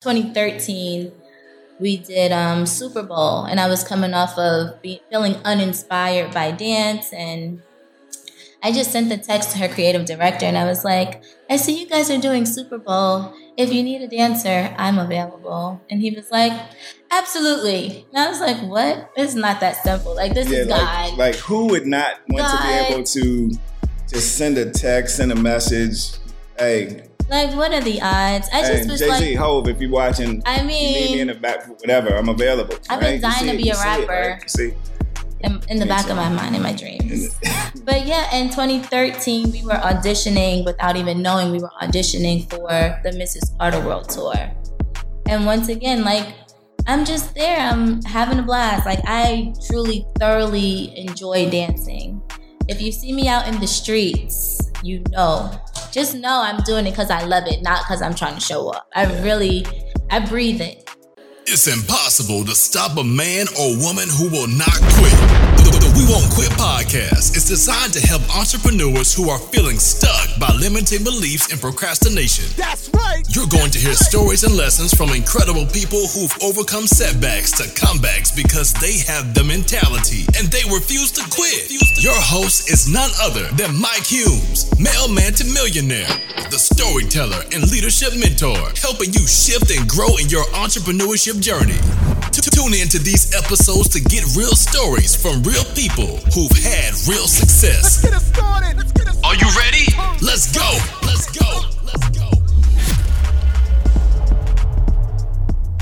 2013, we did um, Super Bowl, and I was coming off of be, feeling uninspired by dance, and I just sent the text to her creative director, and I was like, "I see you guys are doing Super Bowl. If you need a dancer, I'm available." And he was like, "Absolutely." And I was like, "What? It's not that simple. Like this Yeah, is like, God." like who would not want to be able to just send a text, send a message? Hey, Like, what are the odds? I hey just was Jay Z, like, Hove, if you're watching, I you need me in the back, whatever. I'm available. I've been right? You dying to be you a it, rapper. see, in, in the back of my mind, in my dreams. But yeah, in 2013, we were auditioning without even knowing we were auditioning for the Mrs. Carter World Tour. And once again, like, I'm just there. I'm having a blast. Like, I truly, thoroughly enjoy dancing. If you see me out in the streets, you know. Just know I'm doing it because I love it, not because I'm trying to show up. I really, I breathe it. It's impossible to stop a man or woman who will not quit. The, We Won't Quit podcast is designed to help entrepreneurs who are feeling stuck by limiting beliefs and procrastination. That's right. You're going to hear stories and lessons from incredible people who've overcome setbacks to comebacks because they have the mentality and they refuse to quit. Your host is none other than Mike Humes, mailman to millionaire, the storyteller and leadership mentor, helping you shift and grow in your entrepreneurship journey. T- Tune in to these episodes to get real stories from real people who've had real success. Get us started. Let's get us Are you ready? Let's go. Let's go. Let's go.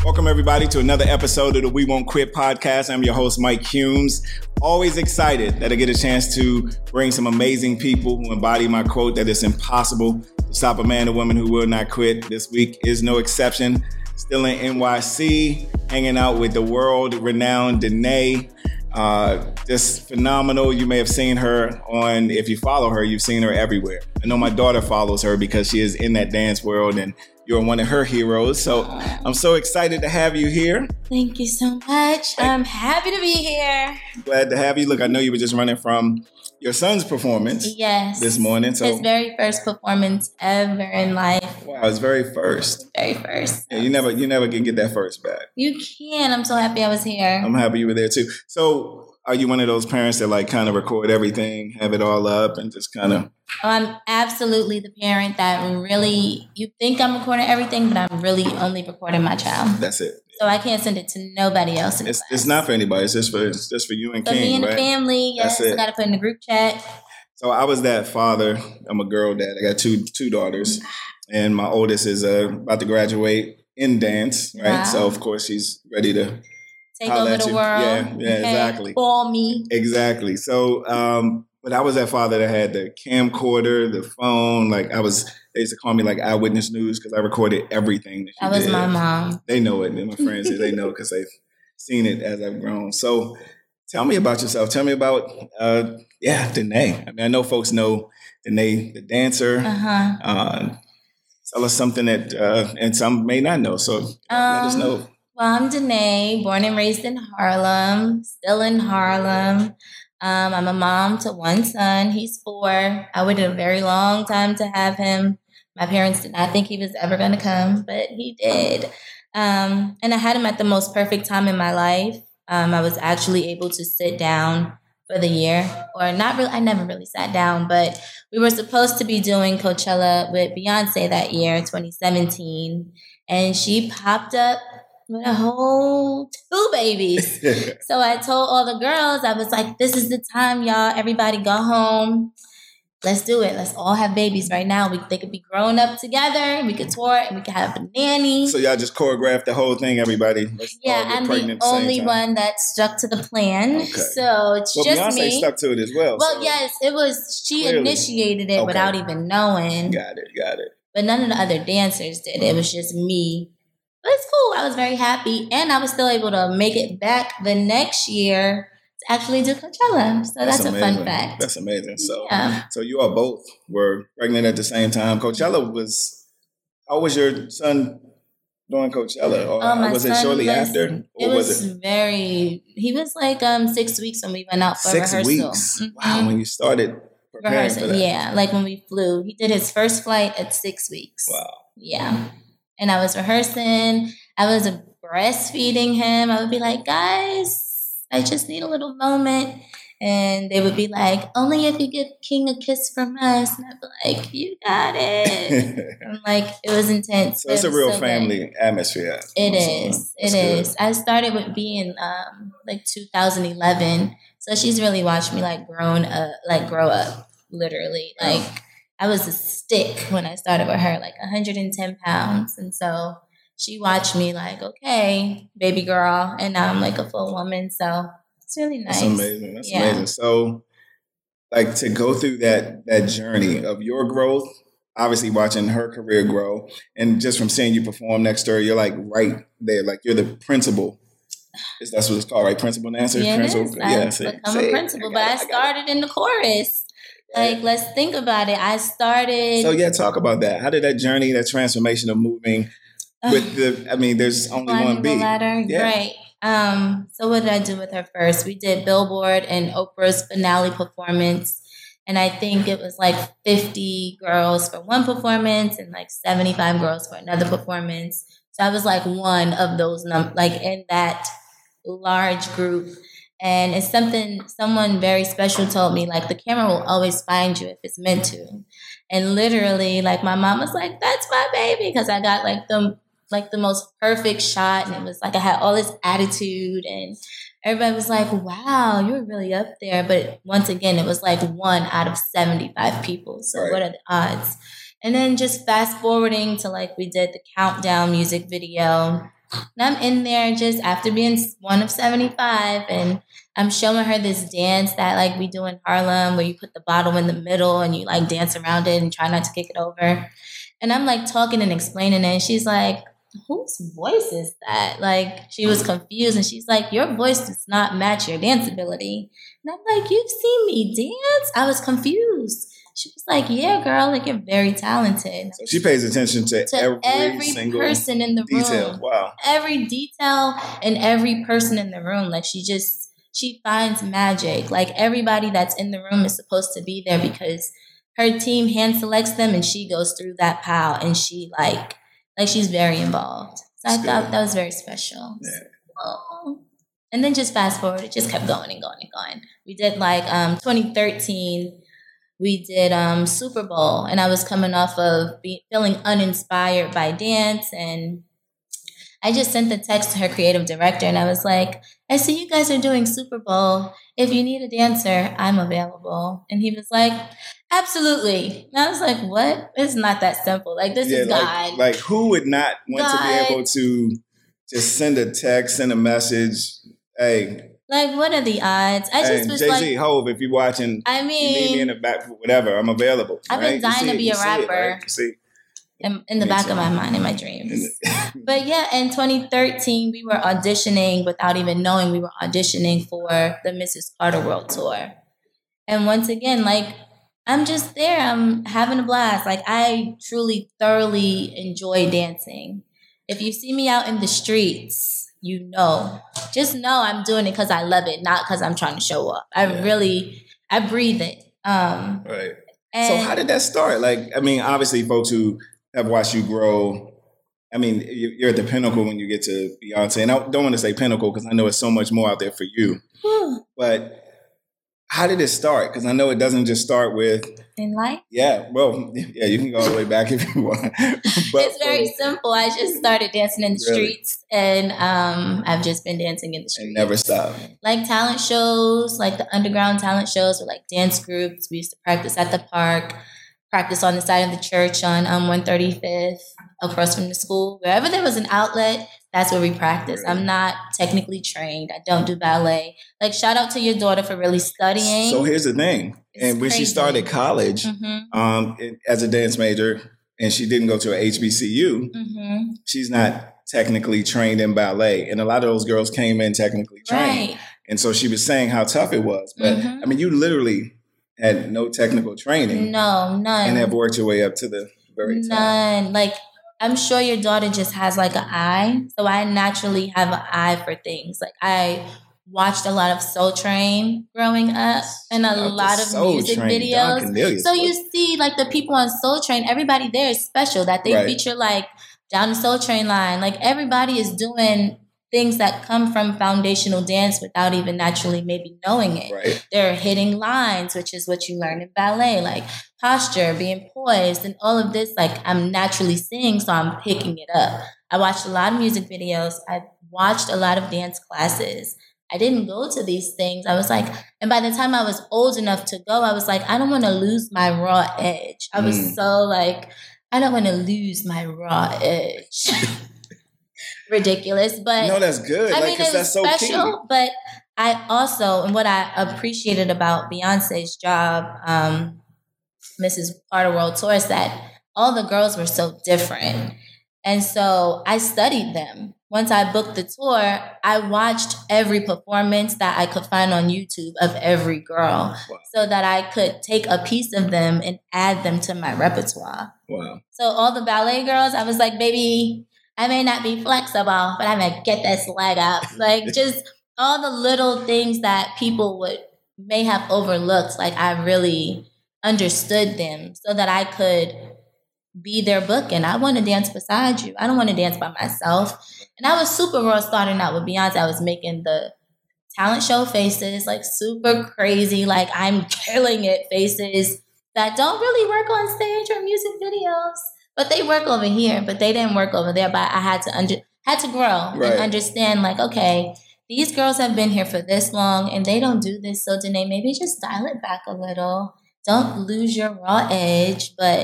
Welcome, everybody, to another episode of the We Won't Quit podcast. I'm your host, Mike Humes. Always excited that I get a chance to bring some amazing people who embody my quote that it's impossible to stop a man or woman who will not quit. This week is no exception. Still in NYC, hanging out with the world renowned Dnay. Uh, just phenomenal. You may have seen her on, if you follow her, you've seen her everywhere. I know my daughter follows her because she is in that dance world and you're one of her heroes. So I'm so excited to have you here. Thank you so much. I'm happy to be here. Glad to have you. Look, I know you were just running from your son's performance Yes. this morning. So His very first performance ever in life. wow, his very first. Very first. Yeah, you never you never can get that first back. You can. I'm so happy I was here. I'm happy you were there too. So are you one of those parents that like kind of record everything, have it all up, and just kind of oh, I'm absolutely the parent that really, you think I'm recording everything, but I'm really only recording my child. that's it? So I can't send it to nobody else. It's, it's not for anybody. It's just for it's just for you and For me King, and the family, yes. I got to put in the group chat. So I was that father. I'm a girl dad. I got two two daughters, and my oldest is uh, about to graduate in dance. Right. Wow. So of course she's ready to Take over at the you. world. Yeah, yeah, Okay? exactly. Call me. exactly. So, um, but I was that father that had the camcorder, the phone. Like I was, they used to call me like eyewitness news because I recorded everything. That, she That was did. my mom. They know it, and my friends they know because they've seen it as I've grown. So, tell me about yourself. Tell me about, uh, yeah, Dnay. I mean, I know folks know Dnay, the dancer. Uh huh. Uh, tell us something that, uh, and some may not know. So let us Um, know. Well, I'm Dnay, born and raised in Harlem, still in Harlem. Um, I'm a mom to one son. He's four. I waited a very long time to have him. My parents did not think he was ever going to come, but he did. Um, and I had him at the most perfect time in my life. Um, I was actually able to sit down for the year, or not really. I never really sat down, but we were supposed to be doing Coachella with Beyonce that year, 2017, and she popped up with a whole two babies. So I told all the girls, I was like, this is the time, y'all. Everybody go home. Let's do it. Let's all have babies right now. We they could be growing up together. We could tour and we could have a nanny. so y'all just choreographed the whole thing, everybody. Let's yeah, I'm the only one that stuck to the plan. Okay. So it's Well, just Beyonce me. stuck to it as well. well, so- yes, it was she Clearly. initiated it Okay. without even knowing. Got it. Got it. But none of the other dancers did. It was just me. It's cool. I was very happy. And I was still able to make it back the next year to actually do Coachella. So that's, a fun fact. That's amazing. So, Yeah. so you all both were pregnant at the same time. Coachella was. How was your son doing Coachella, or Oh, was it shortly was- after, It was, was, it very, he was like um six weeks when we went out for six rehearsal. weeks? Mhm. Wow, when you started preparing Rehearsal, yeah. Like when we flew. He did his first flight at six weeks. Wow. Yeah. And I was rehearsing. I was breastfeeding him. I would be like, guys, I just need a little moment. And they would be like, only if you give King a kiss from us. And I'd be like, you got it. I'm like, it was intense. So it's it a real so family good. atmosphere. It is. that's good. I started with being um like 2011, so she's really watched me like grown up, like grow up, literally. Like I was a stick when I started with her, like 110 pounds, and so she watched me like, okay, baby girl, and now I'm like a full woman. So it's really nice. That's amazing. That's Yeah. amazing. So, like to go through that that journey of your growth, obviously watching her career grow, and just from seeing you perform next to her, you're like right there, like you're the principal. Is that's what it's called, right? Principal dancer. Yeah, it principal. is. I've say- become a principal, I but I it, it. started in the chorus. Like, let's think about it. I started. So yeah, talk about that. How did that journey, that transformation of moving with the? I mean, there's only one beat. ladder. Yeah. Right. Um, so what did I do with her first? We did Billboard and Oprah's finale performance. And I think it was like 50 girls for one performance and like 75 girls for another performance. So I was like one of those num like in that large group. And it's something someone very special told me, like the camera will always find you if it's meant to. And literally, like my mom was like, That's my baby, because I got like the like the most perfect shot and it was like I had all this attitude and everybody was like, Wow, you were really up there. But once again, it was like one out of 75 people. So Right. what are the odds? And then just fast forwarding to like we did the countdown music video. And I'm in there just after being one of 75 and I'm showing her this dance that like we do in Harlem where you put the bottle in the middle and you like dance around it and try not to kick it over. And I'm like talking and explaining it and she's like, whose voice is that? Like she was confused and she's like, your voice does not match your dance ability. And I'm like, you've seen me dance? I was confused. She was like, yeah, girl, like you're very talented. So she pays attention to, To every, every, single person in the detail. room Wow. every detail and every person in the room. Like she just she finds magic. Like everybody that's in the room is supposed to be there because her team hand selects them and she goes through that pile and she like like she's very involved. So I thought good. that was very special. Yeah. Oh. And then just fast forward, it just kept going and going and going. We did like um 2013 we did um Super Bowl and I was coming off of be, feeling uninspired by dance and I just sent the text to her creative director and I was like, I see you guys are doing Super Bowl. If you need a dancer, I'm available. And he was like, Absolutely. And I was like, What? It's not that simple. Like this yeah, is like, God. like who would not want to be able to just send a text, send a message? Hey, Like, what are the odds? I hey just was Jay like Z, Hove, if you're watching, I you need me in the back for whatever. I'm available. I've been right? You dying to be you a see it, rapper. right? See, in, in the back too. of my mind, in my dreams. But yeah, in 2013, we were auditioning without even knowing we were auditioning for the Mrs. Carter World Tour. And once again, like, I'm just there. I'm having a blast. Like, I truly, thoroughly enjoy dancing. If you see me out in the streets, you know. Just know I'm doing it because I love it, not because I'm trying to show up. I Yeah. really, I breathe it. Um, right. So how did that start? Like, I mean, obviously, folks who have watched you grow. I mean, you- you're at the pinnacle when you get to Beyonce, and I don't want to say pinnacle because I know it's so much more out there for you. But how did it start? Because I know it doesn't just start with, in life, yeah, well, yeah, you can go all the way back if you want. But it's very simple. I just started dancing in the Really? streets, and um, I've just been dancing in the streets. and never stop. Like talent shows, like the underground talent shows, or like dance groups. We used to practice at the park, practice on the side of the church on um, 135th, across from the school. Wherever there was an outlet, that's where we practice. I'm not technically trained. I don't do ballet. Like shout out to your daughter for really studying. So here's the thing. It's and when she started college hmm um, as a dance major, and she didn't go to a HBCU, hmm she's not technically trained in ballet. And a lot of those girls came in technically trained. Right. And so she was saying how tough it was. But Mhm. I mean, you literally had no technical training No, none. and have worked your way up to the very top. None. Like I'm sure your daughter just has like an eye. So I naturally have an eye for things. Like I watched a lot of Soul Train growing up and a to lot of music Train, videos. So you see like the people on Soul Train, everybody there is special that they Right. feature like down the Soul Train line. Like everybody is doing things that come from foundational dance without even naturally maybe knowing it. Right. They're hitting lines, which is what you learn in ballet, like posture, being poised, and all of this. Like I'm naturally seeing, so I'm picking it up. I watched a lot of music videos. I watched a lot of dance classes. I didn't go to these things. I was like, and by the time I was old enough to go, I was like, I don't want to lose my raw edge. I was Mm. so like, I don't want to lose my raw edge. Ridiculous, but no, that's good. I like, mean, 'cause it that's was so special, but I also, and what I appreciated about Beyonce's job, um, Mrs. Carter World Tour, is that all the girls were so different. And so I studied them. Once I booked the tour, I watched every performance that I could find on YouTube of every girl Wow. so that I could take a piece of them and add them to my repertoire. Wow. So all the ballet girls, I was like, baby, I may not be flexible, but I'm gonna get this leg up. Like just all the little things that people would may have overlooked. Like I really understood them so that I could be their book and I want to dance beside you. I don't want to dance by myself. And I was super raw starting out with Beyonce. I was making the talent show faces, like super crazy, like I'm killing it faces that don't really work on stage or music videos. But they work over here, but they didn't work over there. But I had to under had to grow Right. and understand, like, okay, these girls have been here for this long and they don't do this. So Dnay, maybe just dial it back a little. Don't lose your raw edge, but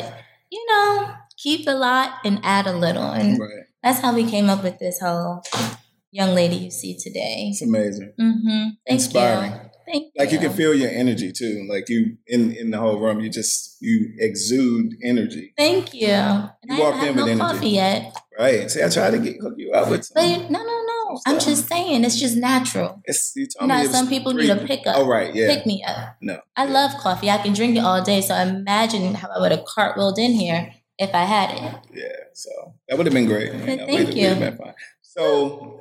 you know, keep a lot and add a little. And Right. that's how we came up with this whole young lady you see today. It's amazing. Mm-hmm. Thank Inspiring. you. Thank Like you you. can feel your energy too. Like you in in the whole room, you just you exude energy. Thank you. And You I walked in with no energy. coffee yet. Right. See, I tried to get hook you up with But some. no, no, no. I'm just saying, it's just natural. It's, you You know, some people three- need a pickup. Oh right, yeah. Pick me up. No. I love coffee. I can drink it all day. So imagine how I would have cartwheeled in here if I had it. Yeah. So that would have been great. Thank you. So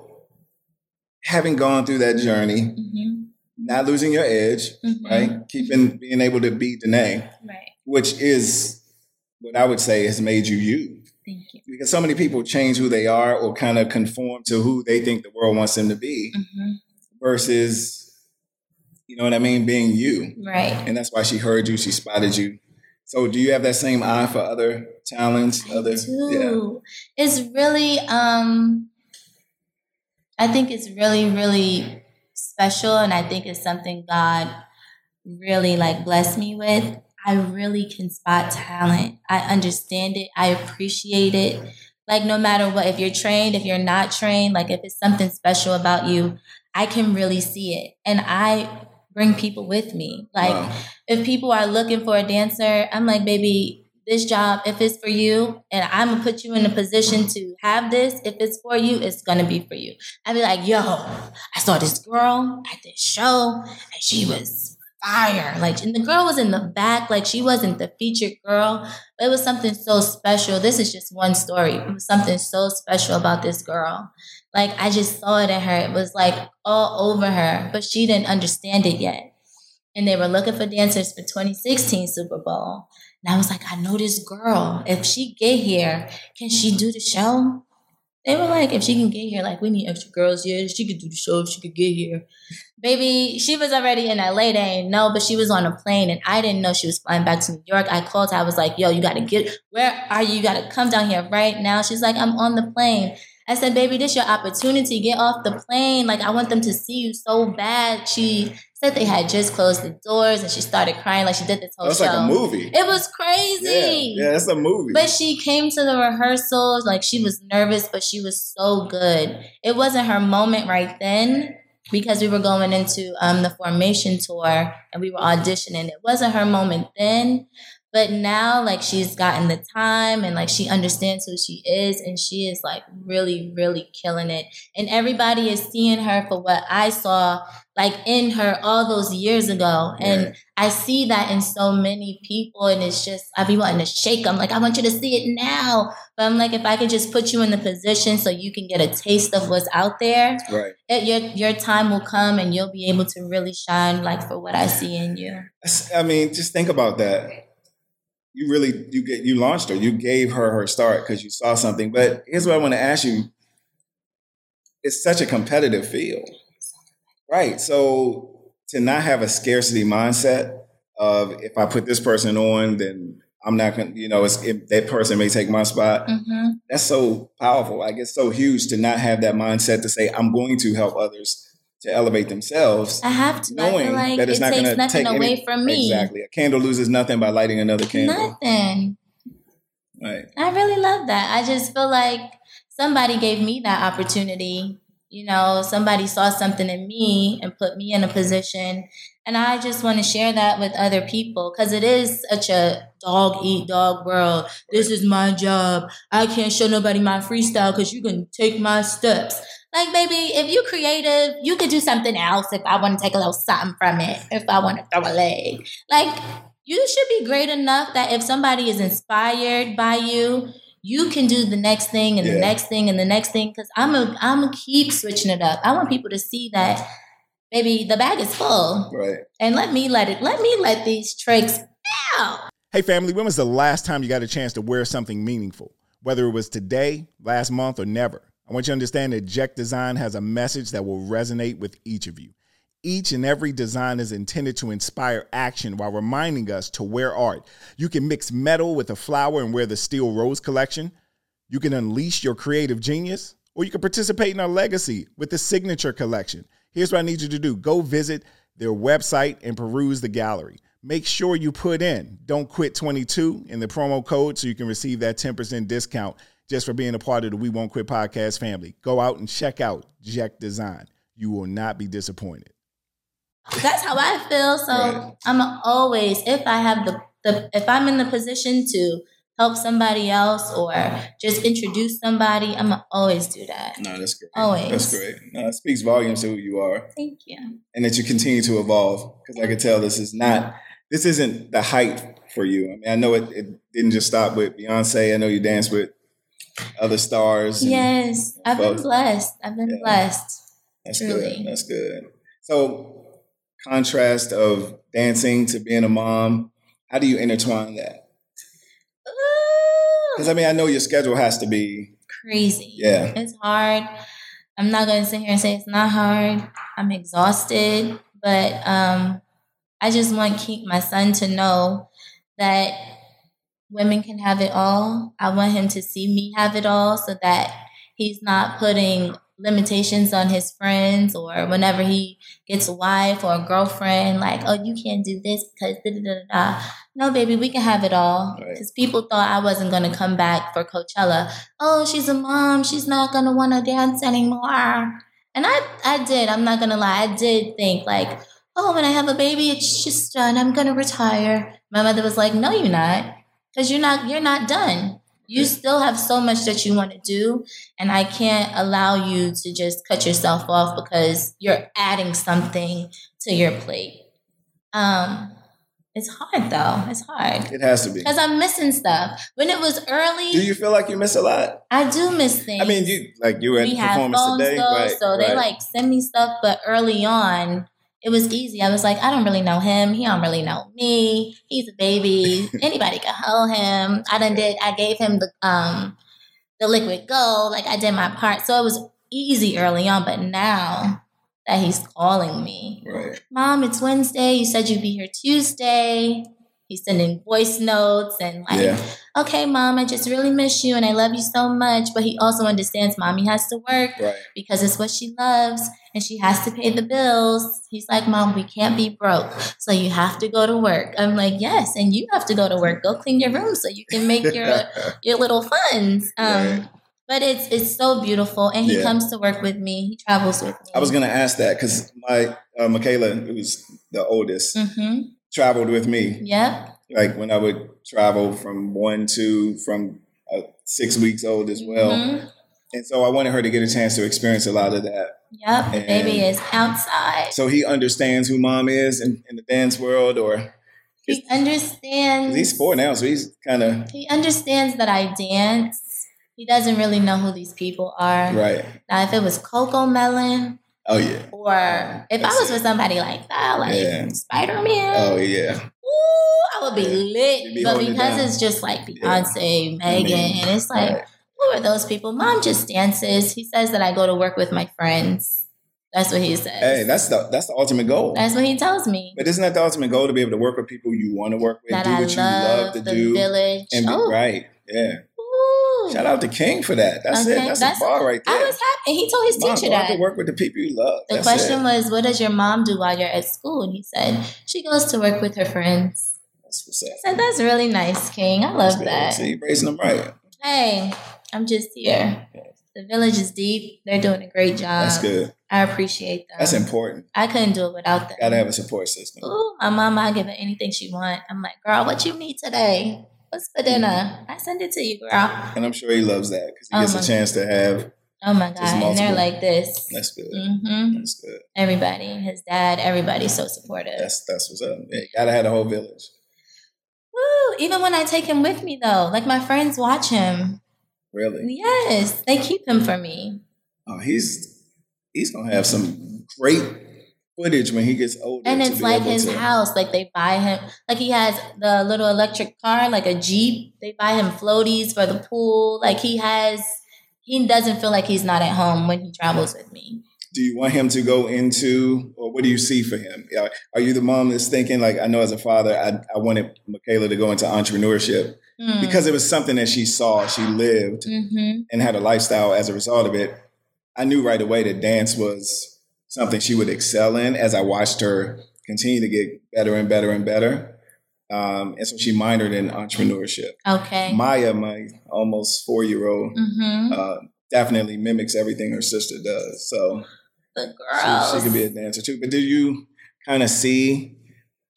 having gone through that journey, hmm not losing your edge, Mhm. right? Keeping being able to be Dnay, Right. which is what I would say has made you you. Thank you. Because so many people change who they are or kind of conform to who they think the world wants them to be hmm versus, you know what I mean, being you. Right. And that's why she heard you, she spotted you. So do you have that same eye for other talents? I other do. It's really, um, I think it's really, really special, and I think it's something God really like blessed me with. I really can spot talent. I understand it. I appreciate it. Like no matter what, if you're trained, if you're not trained, like if it's something special about you, I can really see it, and I bring people with me. Like Wow. if people are looking for a dancer, I'm like, baby, this job, if it's for you, and I'm gonna put you in a position to have this, if it's for you, it's gonna be for you. I'd be like, yo, I saw this girl at this show, and she was fire. Like, and the girl was in the back, like she wasn't the featured girl, but it was something so special. This is just one story. It was something so special about this girl. Like, I just saw it in her. It was like all over her, but she didn't understand it yet and they were looking for dancers for 2016 Super Bowl. And I was like, I know this girl. If she get here, can she do the show? They were like, if she can get here, like we need extra girls. Yeah, she could do the show if she could get here. Baby, she was already in LA. They ain't know, but she was on a plane, and I didn't know she was flying back to New York. I called her. I was like, Yo, you gotta get. Where are you? You gotta come down here right now. She's like, I'm on the plane. I said, baby, this your opportunity. Get off the plane. Like, I want them to see you so bad. She said they had just closed the doors and she started crying like she did this whole That's show. like a movie. It was crazy. yeah, yeah, it's a movie. But she came to the rehearsals, like she was nervous, but she was so good. It wasn't her moment right then because we were going into um, the formation tour and we were auditioning. It wasn't her moment then, but now like she's gotten the time and like she understands who she is and she is like really, really killing it. And everybody is seeing her for what I saw like in her all those years ago. And I see that in so many people, and it's just I be wanting to shake them. Like I want you to see it now, but I'm like, if I could just put you in the position so you can get a taste of what's out there, right. it, your your time will come, and you'll be able to really shine like for what I see in you. I mean, just think about that. You really you get you launched her. You gave her her start because you saw something. But here's what I want to ask you: It's such a competitive field, right? So to not have a scarcity mindset of if I put this person on, then I'm not going. to You know, it's, if that person may take my spot. Mm-hmm. That's so powerful. Like it's so huge to not have that mindset to say I'm going to help others to elevate themselves. I have to. I knowing feel like that it's it not takes going to nothing take away any, from me. Exactly. A candle loses nothing by lighting another candle. Nothing. Right. I really love that. I just feel like somebody gave me that opportunity. You know, somebody saw something in me and put me in a position. And I just want to share that with other people because it is such a dog eat dog world. This is my job. I can't show nobody my freestyle because you can take my steps. Like, baby, if you're creative, you could do something else if I want to take a little something from it, if I want to throw a leg. Like, you should be great enough that if somebody is inspired by you, you can do the next thing and the Yeah. next thing and the next thing. Because I'm a I'm gonna keep switching it up. I want people to see that, baby, the bag is full, Right. and let me let it. Let me let these tricks out. Hey, family, when was the last time you got a chance to wear something meaningful? Whether it was today, last month, or never. I want you to understand that Jack Design has a message that will resonate with each of you. Each and every design is intended to inspire action while reminding us to wear art. You can mix metal with a flower and wear the Steel Rose collection. You can unleash your creative genius, or you can participate in our legacy with the Signature collection. Here's what I need you to do go visit their website and peruse the gallery. Make sure you put in Don't Quit 22 in the promo code so you can receive that 10% discount just for being a part of the We Won't Quit podcast family. Go out and check out Jack Design. You will not be disappointed. That's how I feel. So Right. I'm always, if I have the, the, if I'm in the position to help somebody else or just introduce somebody, I'm gonna always do that. No, that's great. Always. That's great. No, it speaks volumes to who you are. Thank you. and that you continue to evolve because I can tell this is not this isn't the height for you. I mean, I know it, it didn't just stop with Beyonce. I know you danced with other stars. Yes, I've been blessed. I've been Yeah. blessed. that's truly. good. That's good. So, contrast of dancing to being a mom. How do you intertwine that? Because I mean, I know your schedule has to be. Crazy. Yeah. It's hard. I'm not going to sit here and say it's not hard. I'm exhausted, but um, I just want keep my son to know that women can have it all. I want him to see me have it all so that he's not putting limitations on his friends or whenever he gets a wife or a girlfriend, like, oh, you can't do this because da da da da. No, baby, we can have it all. Because people thought I wasn't going to come back for Coachella. Oh, she's a mom. She's not going to want to dance anymore. And I, I did. I'm not going to lie. I did think, like, oh, when I have a baby, it's just done. I'm going to retire. My mother was like, no, you're not. Because you're not, you're not done. You still have so much that you want to do. And I can't allow you to just cut yourself off because you're adding something to your plate. Um, it's hard though. It's hard It has to be. because I'm missing stuff. When it was early, Do you feel like you miss a lot? I do miss things. I mean, you like you were at we performance today, though, right? so they like send me stuff. But early on, it was easy. I was like, I don't really know him. He don't really know me. He's a baby. Anybody can hold him. I done did. I gave him the um the liquid gold. Like I did my part, so it was easy early on. But now that he's calling me, right. Mom, it's Wednesday. You said you'd be here Tuesday. He's sending voice notes and like, Yeah. okay, mom, I just really miss you and I love you so much. But he also understands mommy has to work Right. because it's what she loves and she has to pay the bills. He's like, Mom, we can't be broke. So you have to go to work. I'm like, Yes, and you have to go to work. Go clean your room so you can make your your little funds. Um Right. but it's it's so beautiful and he Yeah. comes to work with me. He travels with me. I was gonna ask that because my uh, Michaela, who's the oldest, mm-hmm. traveled with me. Yeah, Like when I would travel from one to from uh, six weeks old as well, Mhm. and so I wanted her to get a chance to experience a lot of that. Yep, the baby is outside. So he understands who mom is in, in the dance world, or He understands. he's four now, so he's kind of He understands that I dance. He doesn't really know who these people are. right. Now, if it was Cocomelon, Oh yeah. or if I That's was with somebody like that, like Yeah. Spider Man, Oh yeah. ooh, I would be lit. be but holding it because it's just like Yeah. Beyonce, Megan, I mean, and it's like, right. Who are those people? Mom just dances. He says that I go to work with my friends. That's what he says. Hey, that's the that's the ultimate goal. That's what he tells me. But isn't that the ultimate goal to be able to work with people you want to work with, that do I what you love love to the do, village. and be oh, right? Yeah. ooh. Shout out to King for that. That's it. That's, that's- a bar right there. I was happy. And he told his Mom, teacher that. to work with the people you love. The That's question it. was, what does your mom do while you're at school? And he said, she goes to work with her friends. That's what's up. I said, that's really nice, King. I love good. that. See, raising them right. Hey, I'm just here. The village is deep. They're doing a great job. That's good. I appreciate them. That's important. I couldn't do it without them. Gotta have a support system. Ooh, my mama, I give her anything she want. I'm like, girl, what you need today? What's for dinner? I send it to you, girl. And I'm sure he loves that because he Oh gets a chance to have. Oh my god, and they're like this. That's good. hmm That's good. Everybody, his dad, everybody's so supportive. That's that's what's up. Yeah, gotta have the whole village. Woo! Even when I take him with me, though, like my friends watch him. Really. Yes, they keep him for me. Oh, he's he's gonna have some great footage when he gets older. And it's like his to- house. Like they buy him, like he has the little electric car, like a Jeep. They buy him floaties for the pool. Like he has, he doesn't feel like he's not at home when he travels with me. Do you want him to go into, or what do you see for him? Are you the mom that's thinking like I know as a father, I I wanted Michaela to go into entrepreneurship Mm. because it was something that she saw, she lived, hmm and had a lifestyle as a result of it. I knew right away that dance was something she would excel in as I watched her continue to get better and better and better. Um, and so she minored in entrepreneurship. Okay. Maya, my almost four year old, hmm uh, definitely mimics everything her sister does. So the she, girls. she could be a dancer too. But do you kind of see,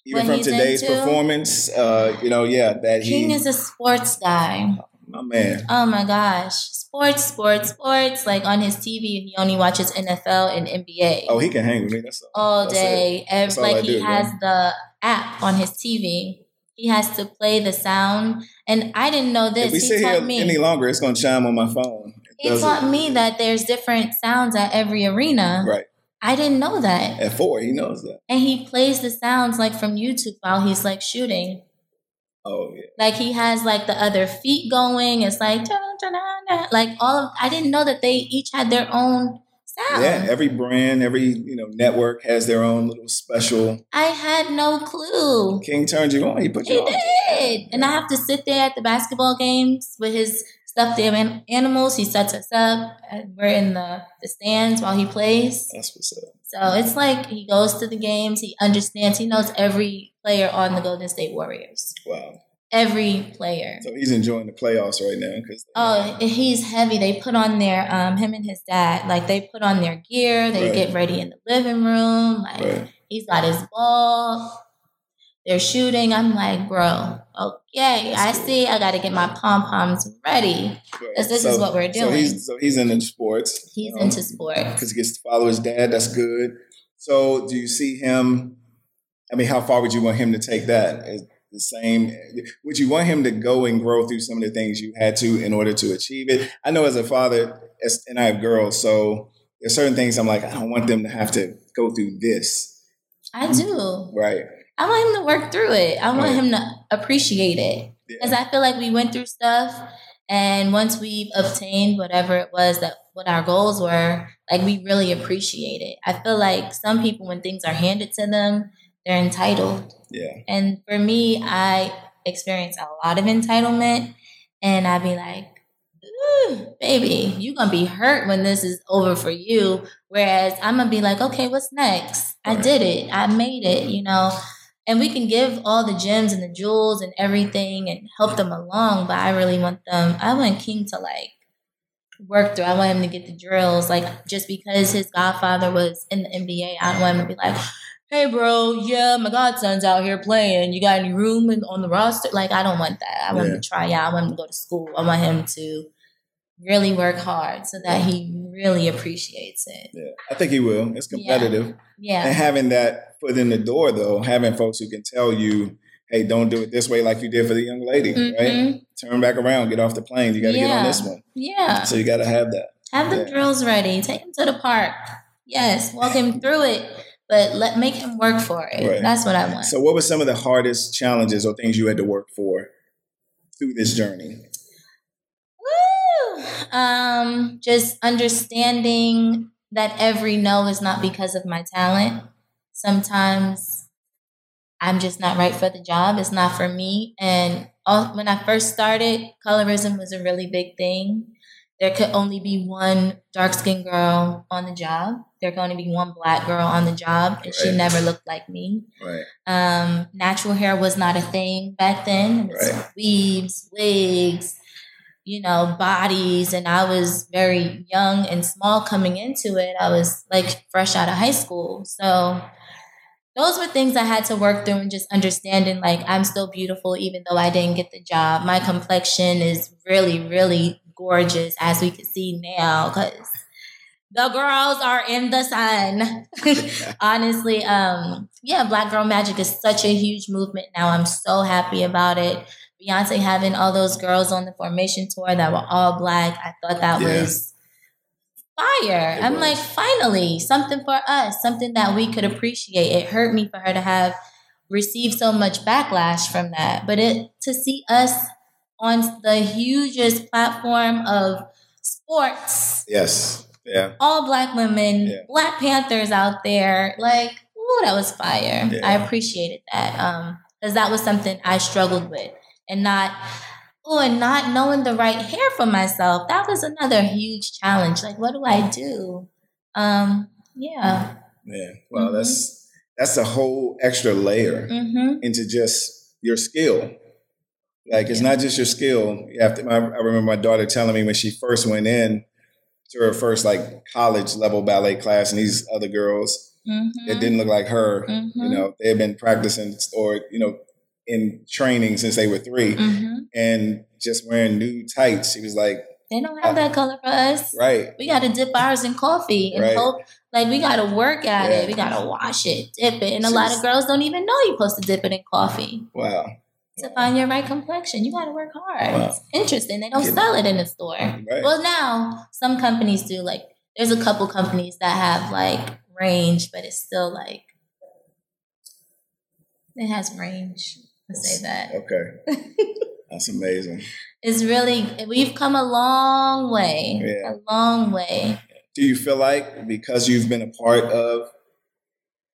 even from today's into? performance, uh, you know, yeah, that King he, is a sports guy. my man, Oh my gosh. Sports, sports, sports. Like on his TV, he only watches NFL and NBA. oh, he can hang with me. That's all. all day. That's all like he has man. the app on his TV. He has to play the sound. And I didn't know this. If we he sit here me. any longer, it's going to chime on my phone. It he taught me that there's different sounds at every arena. Right. I didn't know that. At four, he knows that. And he plays the sounds like from YouTube while he's like shooting. Oh, yeah. Like he has like the other feet going. It's like like all of I didn't know that they each had their own sound. Yeah, every brand, every you know network has their own little special. I had no clue. King turned you on. He put you He on. did. And I have to sit there at the basketball games with his stuffed an- animals. He sets us up. And we're in the, the stands while he plays. That's what's up. So it's like he goes to the games. He understands. He knows every player on the Golden State Warriors. Wow. Every player. So he's enjoying the playoffs right now because Oh, he's heavy. They put on their um him and his dad like they put on their gear. They Right. get ready in the living room. Like right. he's got his ball. They're shooting. I'm like, bro, okay, I see. I got to get my pom poms ready. Because this is what we're So doing. he's so he's into sports. He's into sports. because he gets to follow his dad. That's good. So do you see him? I mean, how far would you want him to take that? Is the same? Would you want him to go and grow through some of the things you had to in order to achieve it? I know as a father, as, and I have girls, so there's certain things I'm like, I don't want them to have to go through this, I do. right? I want him to work through it. I want Right. him to appreciate it because Yeah. I feel like we went through stuff, and once we've obtained whatever it was that what our goals were, like we really appreciate it. I feel like some people, when things are handed to them, they're entitled. Yeah. And for me, I experience a lot of entitlement, and I'd be like, Ooh, baby, you're gonna be hurt when this is over for you. Whereas I'm gonna be like, okay, what's next? I did it, I made it, you know. And we can give all the gems and the jewels and everything and help them along, but I really want them, I want King to like work through. I want him to get the drills. Like just because his godfather was in the NBA, I don't want him to be like, hey bro, yeah, my godson's out here playing. You got any room on the roster? Like, I don't want that. I want him to try out. I want him to go to school. I want him to really work hard so that he really appreciates it. Yeah. I think he will. It's competitive. And Yeah. having that foot in the door, though, having folks who can tell you, hey, don't do it this way like you did for the young lady, right? Mhm. Turn back around, get off the plane. You got to get on this one. Yeah. So you got to have that. Have the Yeah. drills ready. Take him to the park. Yes. Walk him through it. but let make him work for it. Right. That's what I want. So, what were some of the hardest challenges or things you had to work for through this journey? Um, just understanding that every no is not because of my talent. Sometimes I'm just not right for the job. It's not for me. And all, when I first started, colorism was a really big thing. There could only be one dark skinned girl on the job. There could only be one black girl on the job, and she never looked like me. Right. Um, natural hair was not a thing back then. It was Right. weaves, wigs, you know, bodies, and I was very young and small coming into it. I was like fresh out of high school, so those were things I had to work through and just understanding like I'm still beautiful even though I didn't get the job. My complexion is really, really gorgeous as we can see now because the girls are in the sun. Honestly, um, yeah, Black Girl Magic is such a huge movement now. I'm so happy about it. Beyonce having all those girls on the formation tour that were all black, I thought that Yeah. was fire. It I'm was. like, finally, something for us, something that we could appreciate. It hurt me for her to have received so much backlash from that, but it to see us on the hugest platform of sports, Yes. Yeah. all black women, Yeah. Black Panthers out there, like, ooh, that was fire. Yeah. I appreciated that. Um, because that was something I struggled with. And not oh, and not knowing the right hair for myself. That was another huge challenge. Like, what do I do? Um, yeah. Yeah. Well, Mhm. that's that's a whole extra layer Mm-hmm. into just your skill. Like it's Yeah. not just your skill. You have to. I, I remember my daughter telling me when she first went in to her first like college level ballet class, and these other girls Mm-hmm. that didn't look like her. You Mhm. know, they had been practicing or you know in training since they were 3 Mm-hmm. and just wearing new tights. She was like, They don't have that color for us. right, We got to dip ours in coffee and Right. hope. Like we got to work at Yeah. it. We got to wash it, dip it, and a She lot was- of girls don't even know you're supposed to dip it in coffee wow, to find your right complexion. You got to work hard. Wow. It's interesting. They don't Get- sell it in the store. right, Well, now some companies do. Like there's a couple companies that have like range, but it's still like it has range. Let's say that. okay, that's amazing. It's really we've come a long way. Yeah. A long way. Do you feel like because you've been a part of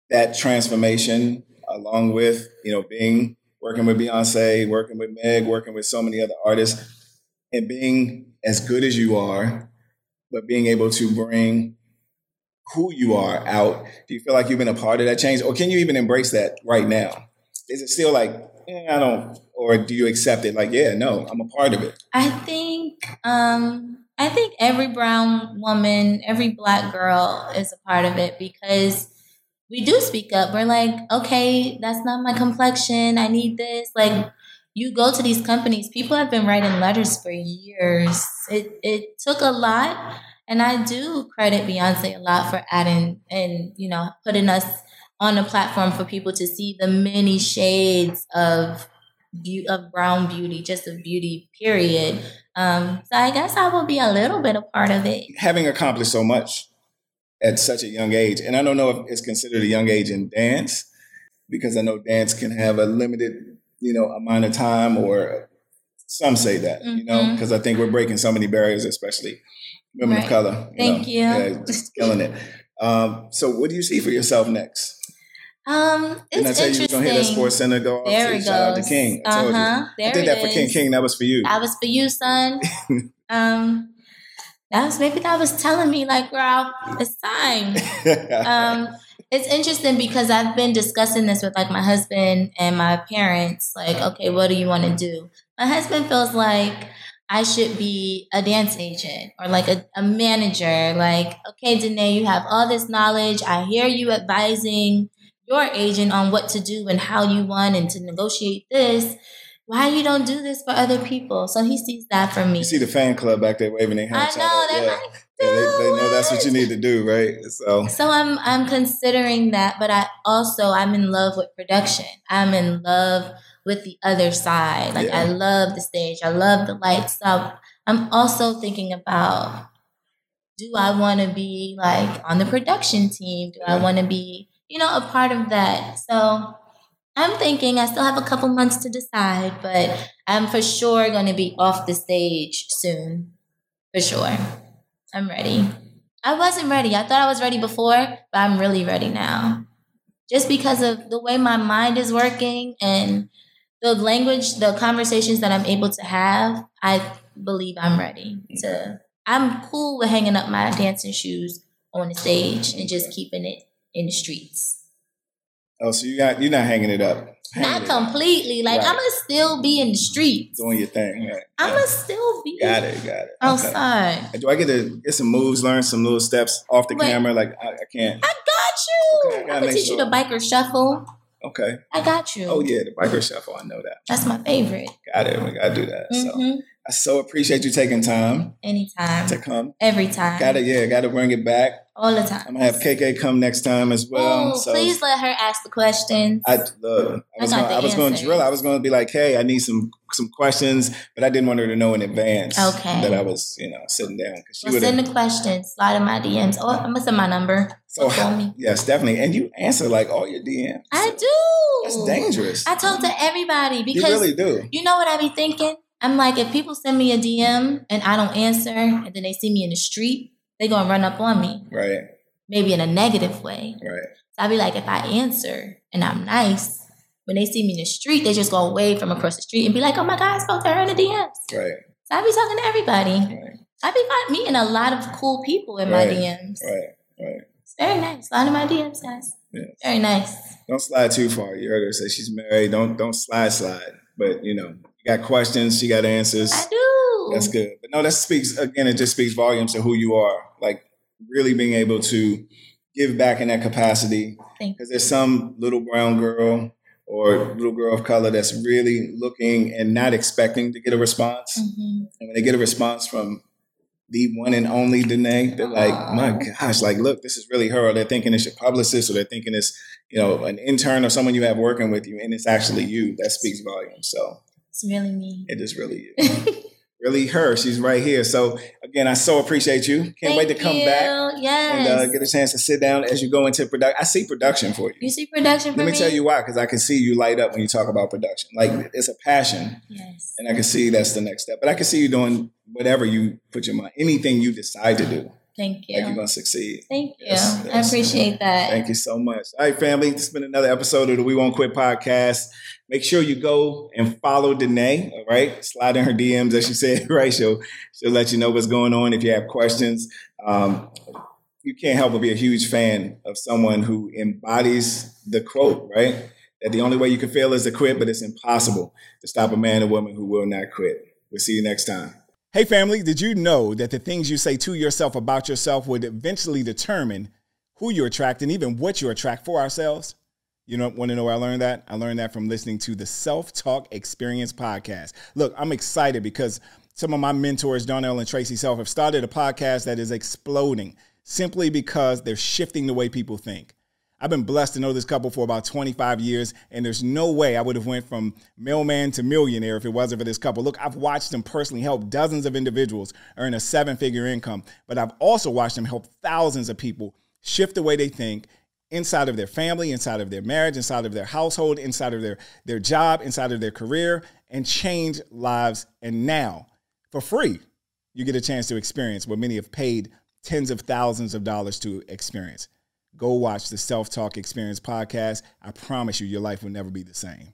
that transformation, along with you know being working with Beyonce, working with Meg, working with so many other artists, and being as good as you are, but being able to bring who you are out, do you feel like you've been a part of that change, or can you even embrace that right now? Is it still like I don't, or do you accept it? Like, yeah, no, I'm a part of it. I think um I think every brown woman, every black girl is a part of it because we do speak up. We're like, okay, that's not my complexion. I need this. Like you go to these companies, people have been writing letters for years. It it took a lot. And I do credit Beyonce a lot for adding and, you know, putting us on a platform for people to see the many shades of beauty of brown beauty, just of beauty, period. Um, so I guess I will be a little bit a part of it. having accomplished so much at such a young age, and I don't know if it's considered a young age in dance, because I know dance can have a limited, you know, amount of time, or some say that, you know, because I think we're breaking so many barriers, especially women of Right. color. Thank know. you. Yeah, just killing it. Um, so, what do you see for yourself next? Um, it's Didn't I tell you you gonna hear that Sports Center go off? there it goes. Shout out to King. I told uh-huh. you. There I did that for King. King. That was for you. That was for you, son. um, that was maybe that was telling me like, girl, it's time. um, it's interesting because I've been discussing this with like my husband and my parents. Like, okay, what do you want to do? My husband feels like I should be a dance agent or like a, a manager. Like, okay, Dnay, you have all this knowledge. I hear you advising your agent on what to do and how you want and to negotiate this. Why you don't do this for other people? So he sees that for me. you see the fan club back there waving their hands. I know they're yeah. like, Yeah, they, they know that's what you need to do, right? So so I'm I'm considering that, but I also I'm in love with production. I'm in love with the other side. Like I love the stage. I love the lights. So I'm also thinking about do I want to be like on the production team? Do I want to be you know, a part of that. So I'm thinking I still have a couple months to decide, but I'm for sure going to be off the stage soon. For sure. I'm ready. I wasn't ready. I thought I was ready before, but I'm really ready now. Just because of the way my mind is working and the language, the conversations that I'm able to have, I believe I'm ready to. I'm cool with hanging up my dancing shoes on the stage and just keeping it in the streets. Oh, so you got you're not hanging it up. Hanging Not it up. completely. Like Right. I'm gonna still be in the streets. doing your thing. Right. I'm gonna still be Got it, got it. Okay. outside. Do I get to get some moves, learn some little steps off the Wait. camera? Like I, I can't. I got you. Okay, I gonna make teach you sure. the biker shuffle. Okay. I got you. Oh yeah, the biker shuffle. I know that. That's my favorite. Got it. We gotta do that. So hmm I so appreciate you taking time Anytime. to come. Every time. Got to Yeah, got to bring it back. All the time. I'm gonna have KK come next time as well. Ooh, so please let her ask the questions. I look. I I was got gonna, I was going to drill. I was going to be like, hey, I need some some questions, but I didn't want her to know in advance. Okay. That I was, you know, sitting down she well, send the questions. Slide in my DMs. Oh, I'm gonna send my number. So oh, call me. yes, definitely. And you answer like all your DMs. I do. That's dangerous. I talk to everybody because you really do. You know what I be thinking? I'm like, if people send me a DM and I don't answer, and then they see me in the street, they're gonna run up on me, Right. maybe in a negative way. Right. So I be like, if I answer and I'm nice, when they see me in the street, they just go away from across the street and be like, oh my God, I spoke to her in the DMs. Right. So I be talking to everybody. Right. I be meeting a lot of cool people in Right. my DMs. Right. Right. It's very nice. A lot of my DMs, guys. Yes. Very nice. Don't slide too far. You heard her say she's married. Don't don't slide slide. But you know, got questions. She got answers. I do. That's good. But no, that speaks again. It just speaks volumes to who you are. Like really being able to give back in that capacity. Because there's some little brown girl or little girl of color that's really looking and not expecting to get a response. Mhm. And when they get a response from the one and only Dnay, they're like, my gosh, like, look, this is really her. Or they're thinking it's your publicist, or they're thinking it's, you know, an intern or someone you have working with you, and it's actually you. That speaks volumes. So It's really me. it is really really her. She's right here. So again, I so appreciate you. Can't wait to come you. back Yes. and uh, get a chance to sit down as you go into production. I see production for you. you see production for Let me tell you why, because I can see you light up when you talk about production. Like it's a passion, Yes. and I can see that's the next step. But I can see you doing whatever you put your mind, anything you decide to do. Thank you. Like you're gonna succeed. Thank you. Yes, I appreciate that. Thank you so much. All right, family. This has been another episode of the We Won't Quit podcast. Make sure you go and follow Dnay. All right, slide in her DMs as she said. Right, she'll she'll let you know what's going on if you have questions. Um, you can't help but be a huge fan of someone who embodies the quote. Right, that the only way you can fail is to quit, but it's impossible to stop a man or woman who will not quit. We'll see you next time. Hey, family, did you know that the things you say to yourself about yourself would eventually determine who you attract and even what you attract for ourselves? You know, want to know where I learned that? I learned that from listening to the Self Talk Experience podcast. Look, I'm excited because some of my mentors, Donnell and Tracy Self, have started a podcast that is exploding simply because they're shifting the way people think. I've been blessed to know this couple for about 25 years, and there's no way I would have went from mailman to millionaire if it wasn't for this couple. Look, I've watched them personally help dozens of individuals earn a seven-figure income, but I've also watched them help thousands of people shift the way they think inside of their family, inside of their marriage, inside of their household, inside of their, their job, inside of their career, and change lives. And now, for free, you get a chance to experience what many have paid tens of thousands of dollars to experience. Go watch the Self Talk Experience podcast. I promise you, your life will never be the same.